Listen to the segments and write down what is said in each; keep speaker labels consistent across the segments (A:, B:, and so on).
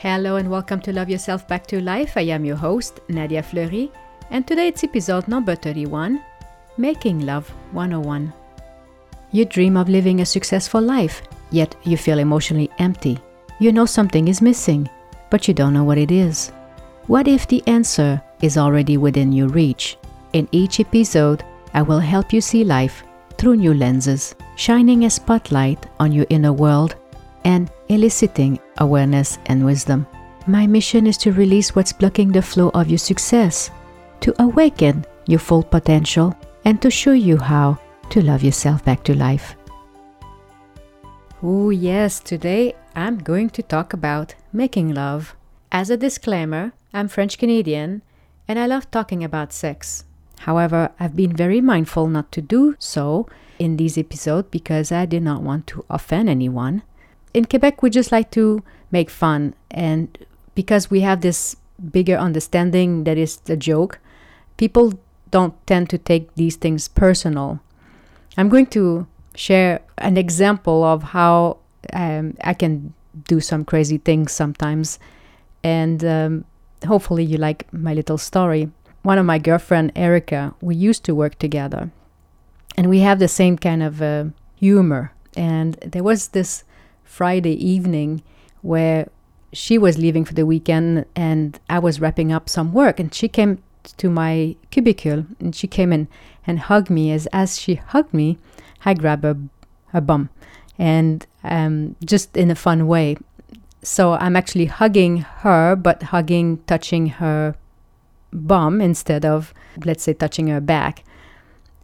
A: Hello and welcome to Love Yourself Back to Life. I am your host, Nadia Fleury, and today it's episode number 31 Making Love 101. You dream of living a successful life, yet you feel emotionally empty. You know something is missing, but you don't know what it is. What if the answer is already within your reach? In each episode, I will help you see life through new lenses, shining a spotlight on your inner world and eliciting awareness and wisdom. My mission is to release what's blocking the flow of your success, to awaken your full potential, and to show you how to love yourself back to life. Oh, yes, today I'm going to talk about making love. As a disclaimer, I'm French Canadian and I love talking about sex. However, I've been very mindful not to do so in this episode because I did not want to offend anyone in Quebec, we just like to make fun. And because we have this bigger understanding that is a joke, people don't tend to take these things personal. I'm going to share an example of how um, I can do some crazy things sometimes. And um, hopefully, you like my little story. One of my girlfriend, Erica, we used to work together. And we have the same kind of uh, humor. And there was this Friday evening where she was leaving for the weekend and I was wrapping up some work and she came to my cubicle and she came in and hugged me as as she hugged me I grabbed her, her bum and um, just in a fun way. So I'm actually hugging her but hugging touching her bum instead of let's say touching her back.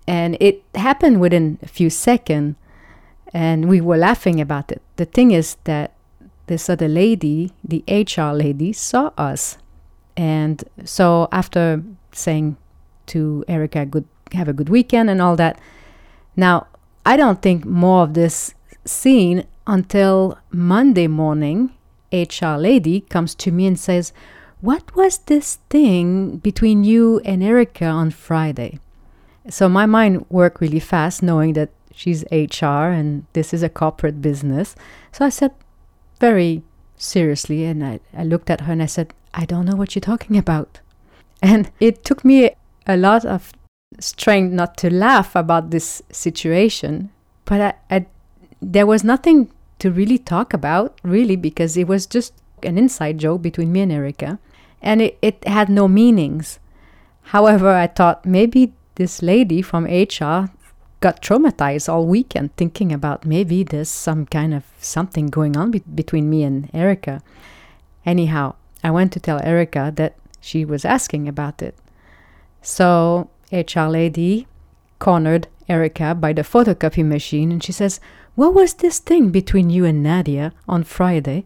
A: And it happened within a few seconds and we were laughing about it. The thing is that this other lady, the HR lady, saw us. And so after saying to Erica, good have a good weekend and all that. Now, I don't think more of this scene until Monday morning. HR lady comes to me and says, What was this thing between you and Erica on Friday? So my mind worked really fast, knowing that she's HR and this is a corporate business. So I said very seriously, and I, I looked at her and I said, I don't know what you're talking about. And it took me a lot of strength not to laugh about this situation, but I, I, there was nothing to really talk about, really, because it was just an inside joke between me and Erica, and it, it had no meanings. However, I thought maybe this lady from HR got traumatized all weekend thinking about maybe there's some kind of something going on be- between me and Erica. Anyhow, I went to tell Erica that she was asking about it. So HR lady cornered Erica by the photocopy machine and she says, What was this thing between you and Nadia on Friday?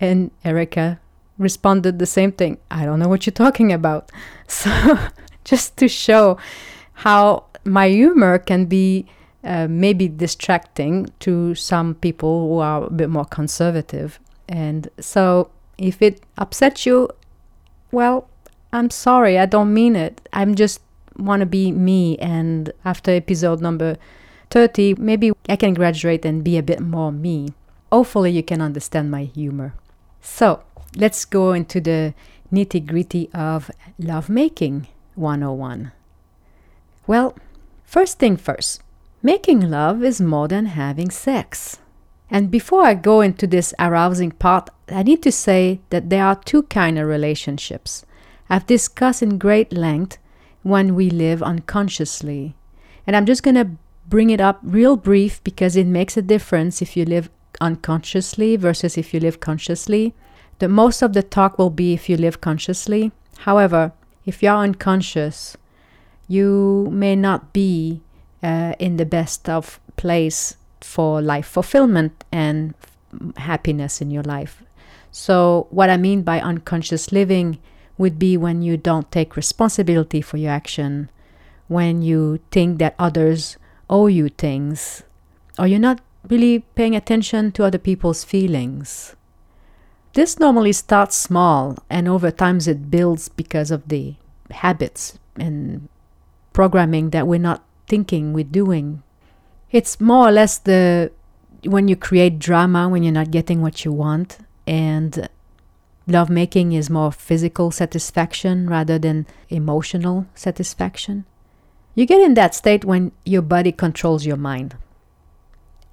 A: And Erica responded the same thing. I don't know what you're talking about. So just to show how my humor can be uh, maybe distracting to some people who are a bit more conservative. And so if it upsets you, well, I'm sorry, I don't mean it. I'm just want to be me. And after episode number 30, maybe I can graduate and be a bit more me. Hopefully, you can understand my humor. So, let's go into the nitty gritty of lovemaking 101. Well, First thing first, making love is more than having sex. And before I go into this arousing part, I need to say that there are two kind of relationships. I've discussed in great length when we live unconsciously. And I'm just going to bring it up real brief because it makes a difference if you live unconsciously versus if you live consciously. The most of the talk will be if you live consciously. However, if you're unconscious, you may not be uh, in the best of place for life fulfillment and happiness in your life. So, what I mean by unconscious living would be when you don't take responsibility for your action, when you think that others owe you things, or you're not really paying attention to other people's feelings. This normally starts small and over time it builds because of the habits and programming that we're not thinking we're doing. It's more or less the when you create drama when you're not getting what you want and lovemaking is more physical satisfaction rather than emotional satisfaction. You get in that state when your body controls your mind.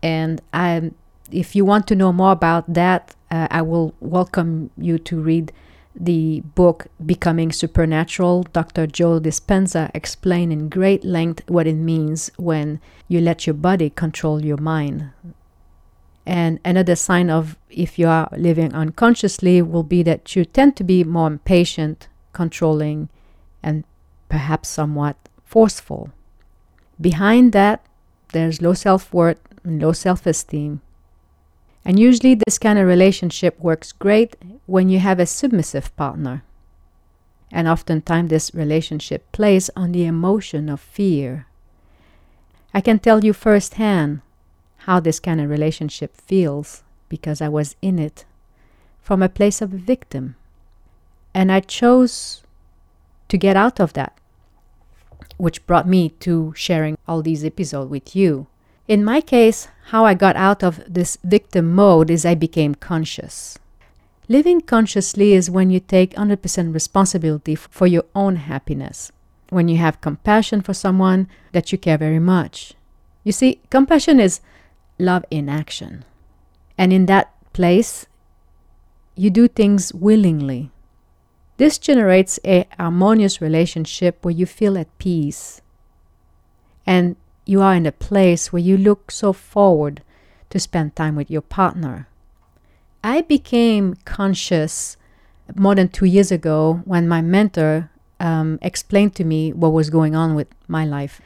A: And I, if you want to know more about that, uh, I will welcome you to read the book Becoming Supernatural. Dr. Joe Dispenza explained in great length what it means when you let your body control your mind. And another sign of if you are living unconsciously will be that you tend to be more impatient, controlling, and perhaps somewhat forceful. Behind that, there's low self worth and low self esteem. And usually, this kind of relationship works great when you have a submissive partner. And oftentimes, this relationship plays on the emotion of fear. I can tell you firsthand how this kind of relationship feels because I was in it from a place of a victim. And I chose to get out of that, which brought me to sharing all these episodes with you. In my case, how I got out of this victim mode is I became conscious. Living consciously is when you take 100% responsibility for your own happiness, when you have compassion for someone that you care very much. You see, compassion is love in action. And in that place, you do things willingly. This generates a harmonious relationship where you feel at peace. And you are in a place where you look so forward to spend time with your partner. I became conscious more than two years ago when my mentor um, explained to me what was going on with my life.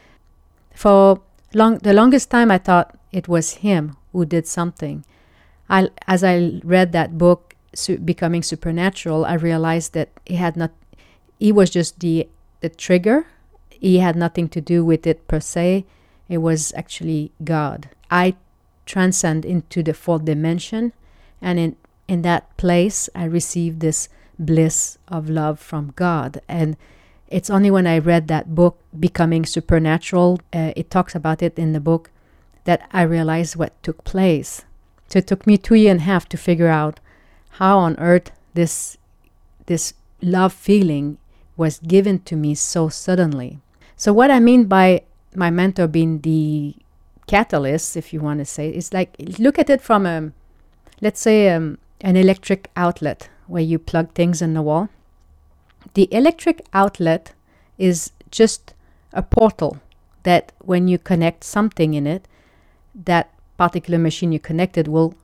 A: For long, the longest time, I thought it was him who did something. I, as I read that book, Su- Becoming Supernatural, I realized that he had not. He was just the the trigger. He had nothing to do with it per se. It was actually God. I transcend into the fourth dimension, and in in that place, I received this bliss of love from God. And it's only when I read that book, Becoming Supernatural, uh, it talks about it in the book that I realized what took place. So it took me two years and a half to figure out how on earth this this love feeling was given to me so suddenly. So what I mean by my mentor being the catalyst, if you want to say, is like look at it from a let's say um, an electric outlet where you plug things in the wall. The electric outlet is just a portal that when you connect something in it, that particular machine you connected will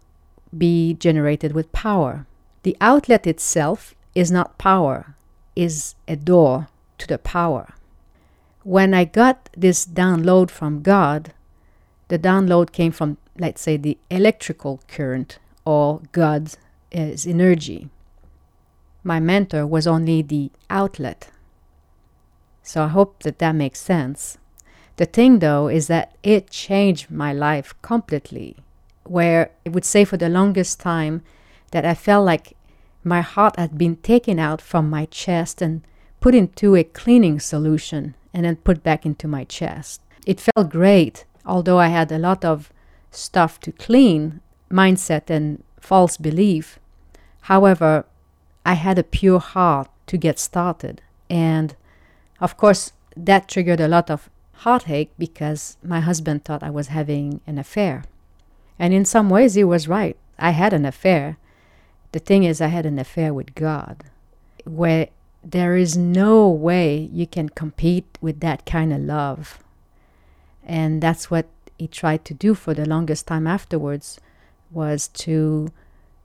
A: be generated with power. The outlet itself is not power, is a door to the power. When I got this download from God, the download came from, let's say, the electrical current or God's energy. My mentor was only the outlet. So I hope that that makes sense. The thing though is that it changed my life completely. Where I would say for the longest time that I felt like my heart had been taken out from my chest and put into a cleaning solution and then put back into my chest. It felt great, although I had a lot of stuff to clean, mindset and false belief. However, I had a pure heart to get started. And of course, that triggered a lot of heartache because my husband thought I was having an affair. And in some ways, he was right. I had an affair. The thing is, I had an affair with God, where there is no way you can compete with that kind of love. And that's what he tried to do for the longest time afterwards was to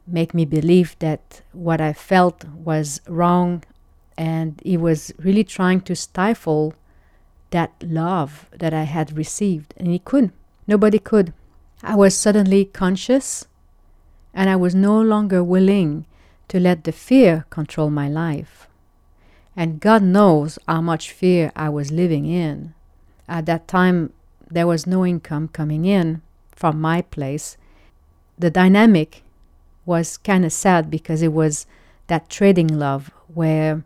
A: make me believe that what I felt was wrong and he was really trying to stifle that love that I had received. And he couldn't. Nobody could. I was suddenly conscious and I was no longer willing to let the fear control my life. And God knows how much fear I was living in. At that time, there was no income coming in from my place. The dynamic was kind of sad because it was that trading love where,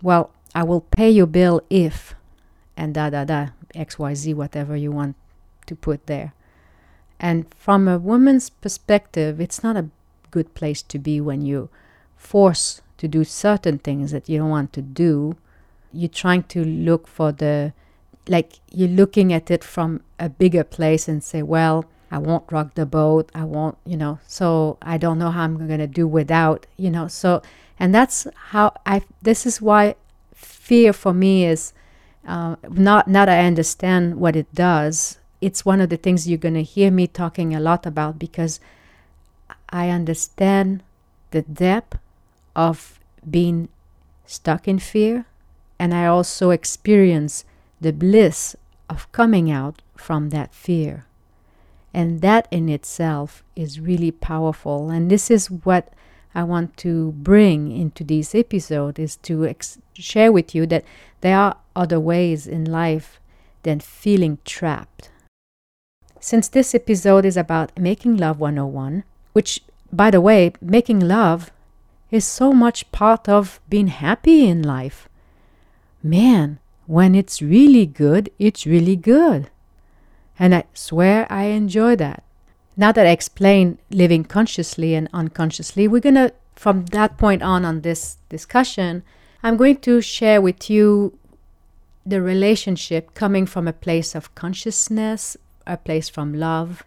A: well, I will pay your bill if and da da da, XYZ, whatever you want to put there. And from a woman's perspective, it's not a good place to be when you forced to do certain things that you don't want to do, you're trying to look for the, like, you're looking at it from a bigger place and say, well, I won't rock the boat. I won't, you know, so I don't know how I'm going to do without, you know. So, and that's how I, this is why fear for me is uh, not, not I understand what it does. It's one of the things you're going to hear me talking a lot about because I understand the depth of being stuck in fear, and I also experience the bliss of coming out from that fear. And that in itself is really powerful. And this is what I want to bring into this episode is to ex- share with you that there are other ways in life than feeling trapped. Since this episode is about making love 101, which by the way, making love is so much part of being happy in life. Man, when it's really good, it's really good. And I swear I enjoy that. Now that I explain living consciously and unconsciously, we're going to, from that point on, on this discussion, I'm going to share with you the relationship coming from a place of consciousness, a place from love.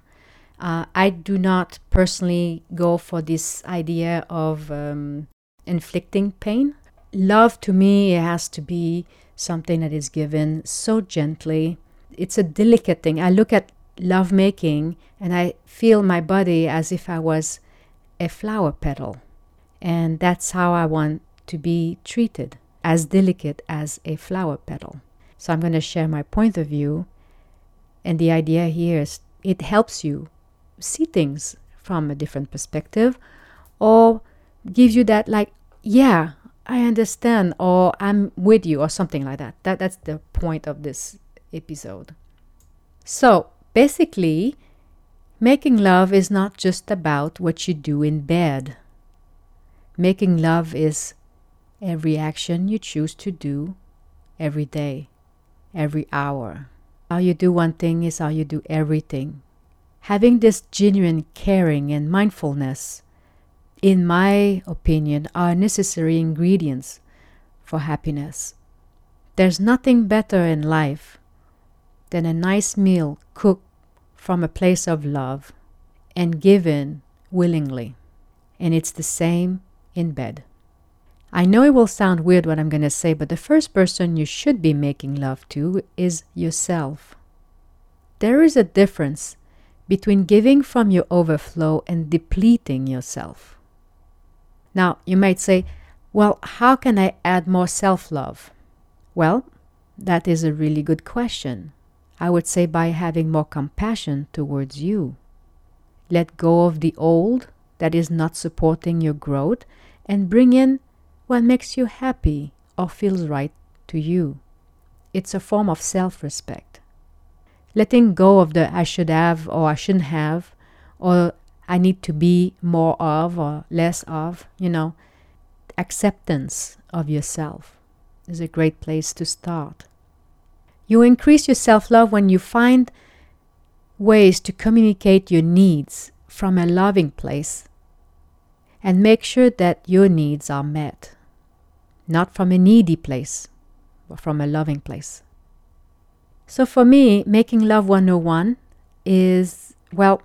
A: Uh, I do not personally go for this idea of um, inflicting pain. Love to me has to be something that is given so gently it's a delicate thing. I look at lovemaking and I feel my body as if I was a flower petal. And that's how I want to be treated, as delicate as a flower petal. So I'm going to share my point of view. And the idea here is it helps you see things from a different perspective or gives you that, like, yeah, I understand, or I'm with you, or something like that. that that's the point of this episode. So, basically, making love is not just about what you do in bed. Making love is every action you choose to do every day, every hour. How you do one thing is how you do everything. Having this genuine caring and mindfulness, in my opinion, are necessary ingredients for happiness. There's nothing better in life than a nice meal cooked from a place of love and given willingly. And it's the same in bed. I know it will sound weird what I'm going to say, but the first person you should be making love to is yourself. There is a difference between giving from your overflow and depleting yourself. Now, you might say, well, how can I add more self love? Well, that is a really good question. I would say by having more compassion towards you. Let go of the old that is not supporting your growth and bring in what makes you happy or feels right to you. It's a form of self respect. Letting go of the I should have or I shouldn't have or I need to be more of or less of, you know, acceptance of yourself is a great place to start. You increase your self love when you find ways to communicate your needs from a loving place and make sure that your needs are met, not from a needy place, but from a loving place. So for me, making love 101 is, well,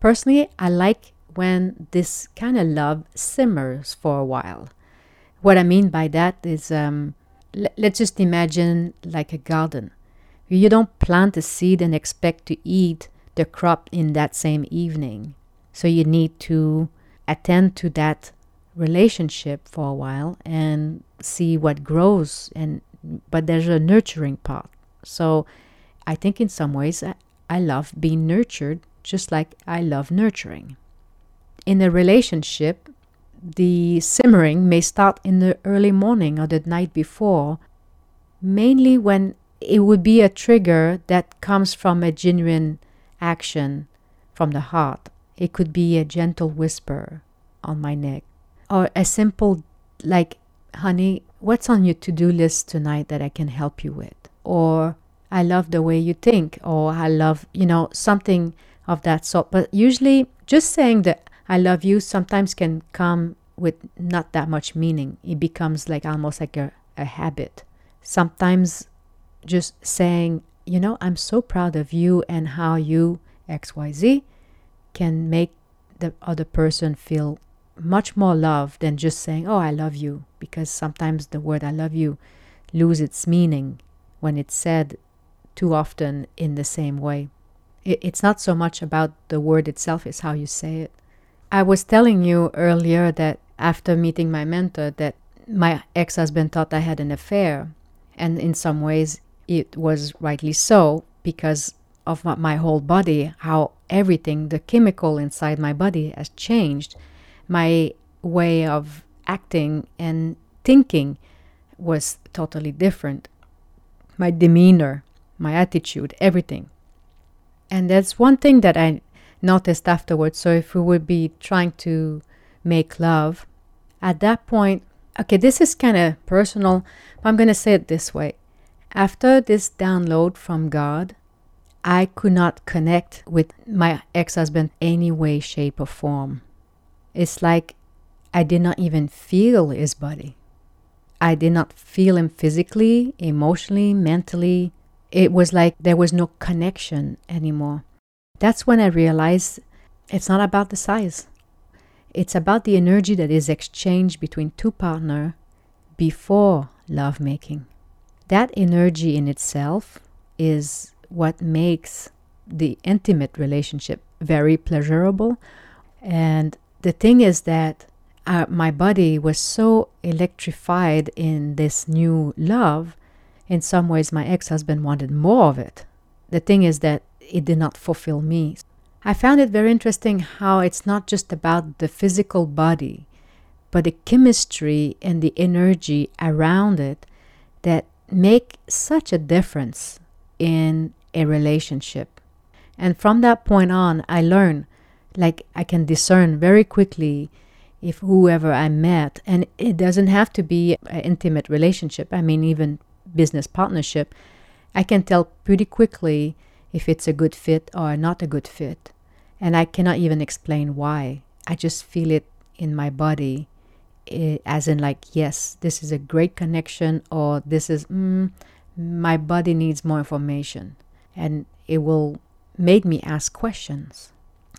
A: personally, I like when this kind of love simmers for a while. What I mean by that is, um, let's just imagine like a garden. You don't plant a seed and expect to eat the crop in that same evening. So you need to attend to that relationship for a while and see what grows and but there's a nurturing part. So I think in some ways I, I love being nurtured just like I love nurturing. In a relationship, the simmering may start in the early morning or the night before, mainly when it would be a trigger that comes from a genuine action from the heart. It could be a gentle whisper on my neck or a simple, like, honey, what's on your to do list tonight that I can help you with? Or I love the way you think, or I love, you know, something of that sort. But usually, just saying that I love you sometimes can come with not that much meaning. It becomes like almost like a, a habit. Sometimes just saying, you know, I'm so proud of you and how you XYZ can make the other person feel much more love than just saying, Oh, I love you. Because sometimes the word I love you lose its meaning when it's said too often in the same way. It, it's not so much about the word itself, it's how you say it. I was telling you earlier that after meeting my mentor that my ex-husband thought I had an affair and in some ways it was rightly so because of my whole body how everything the chemical inside my body has changed. My way of acting and thinking was totally different. My demeanor my attitude everything. And that's one thing that i noticed afterwards so if we would be trying to make love at that point, okay, this is kind of personal, but I'm going to say it this way. After this download from God, I could not connect with my ex husband any way, shape, or form. It's like I did not even feel his body. I did not feel him physically, emotionally, mentally. It was like there was no connection anymore. That's when I realized it's not about the size. It's about the energy that is exchanged between two partners before lovemaking. That energy in itself is what makes the intimate relationship very pleasurable. And the thing is that uh, my body was so electrified in this new love. In some ways, my ex husband wanted more of it. The thing is that it did not fulfill me. I found it very interesting how it's not just about the physical body, but the chemistry and the energy around it that make such a difference in a relationship. And from that point on, I learned like I can discern very quickly if whoever I met, and it doesn't have to be an intimate relationship, I mean, even business partnership, I can tell pretty quickly if it's a good fit or not a good fit. And I cannot even explain why. I just feel it in my body, it, as in, like, yes, this is a great connection, or this is, mm, my body needs more information. And it will make me ask questions.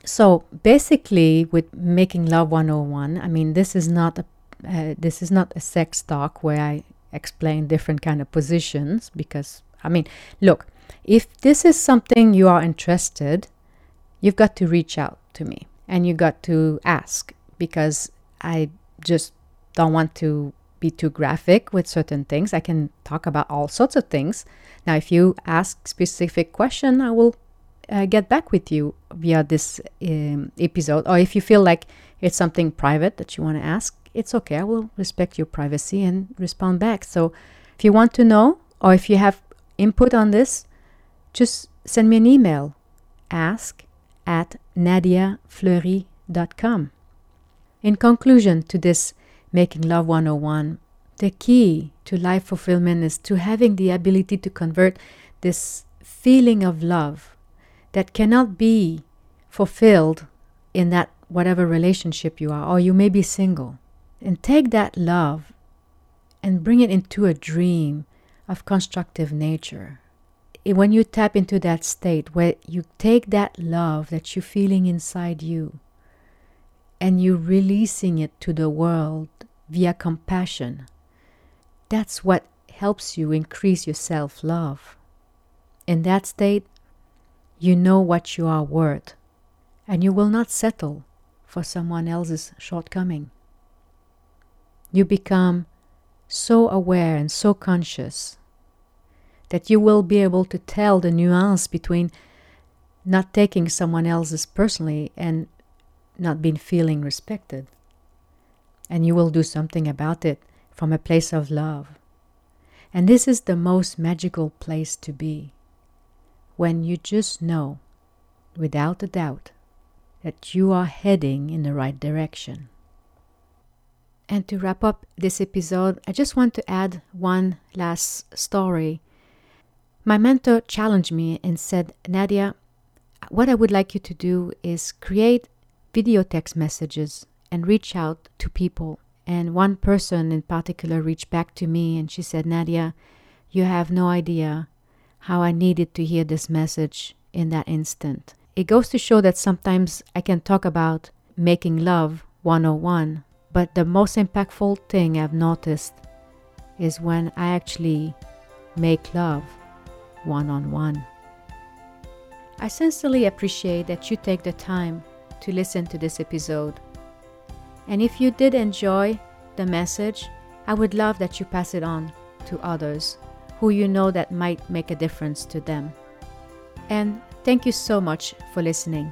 A: So basically, with making love 101, I mean, this is not a uh, this is not a sex talk where I explain different kind of positions because I mean, look, if this is something you are interested you've got to reach out to me and you got to ask because I just don't want to be too graphic with certain things. I can talk about all sorts of things. Now, if you ask specific question, I will uh, get back with you via this um, episode. Or if you feel like it's something private that you want to ask, it's okay. I will respect your privacy and respond back. So, if you want to know or if you have input on this, just send me an email. Ask at nadiafleury.com. In conclusion to this Making Love 101, the key to life fulfillment is to having the ability to convert this feeling of love that cannot be fulfilled in that whatever relationship you are, or you may be single, and take that love and bring it into a dream of constructive nature when you tap into that state where you take that love that you're feeling inside you and you're releasing it to the world via compassion, that's what helps you increase your self love. In that state, you know what you are worth and you will not settle for someone else's shortcoming. You become so aware and so conscious that you will be able to tell the nuance between not taking someone else's personally and not being feeling respected. And you will do something about it from a place of love. And this is the most magical place to be when you just know, without a doubt, that you are heading in the right direction. And to wrap up this episode, I just want to add one last story my mentor challenged me and said, Nadia, what I would like you to do is create video text messages and reach out to people. And one person in particular reached back to me and she said, Nadia, you have no idea how I needed to hear this message in that instant. It goes to show that sometimes I can talk about making love 101, but the most impactful thing I've noticed is when I actually make love one on one. I sincerely appreciate that you take the time to listen to this episode. And if you did enjoy the message, I would love that you pass it on to others who you know that might make a difference to them. And thank you so much for listening.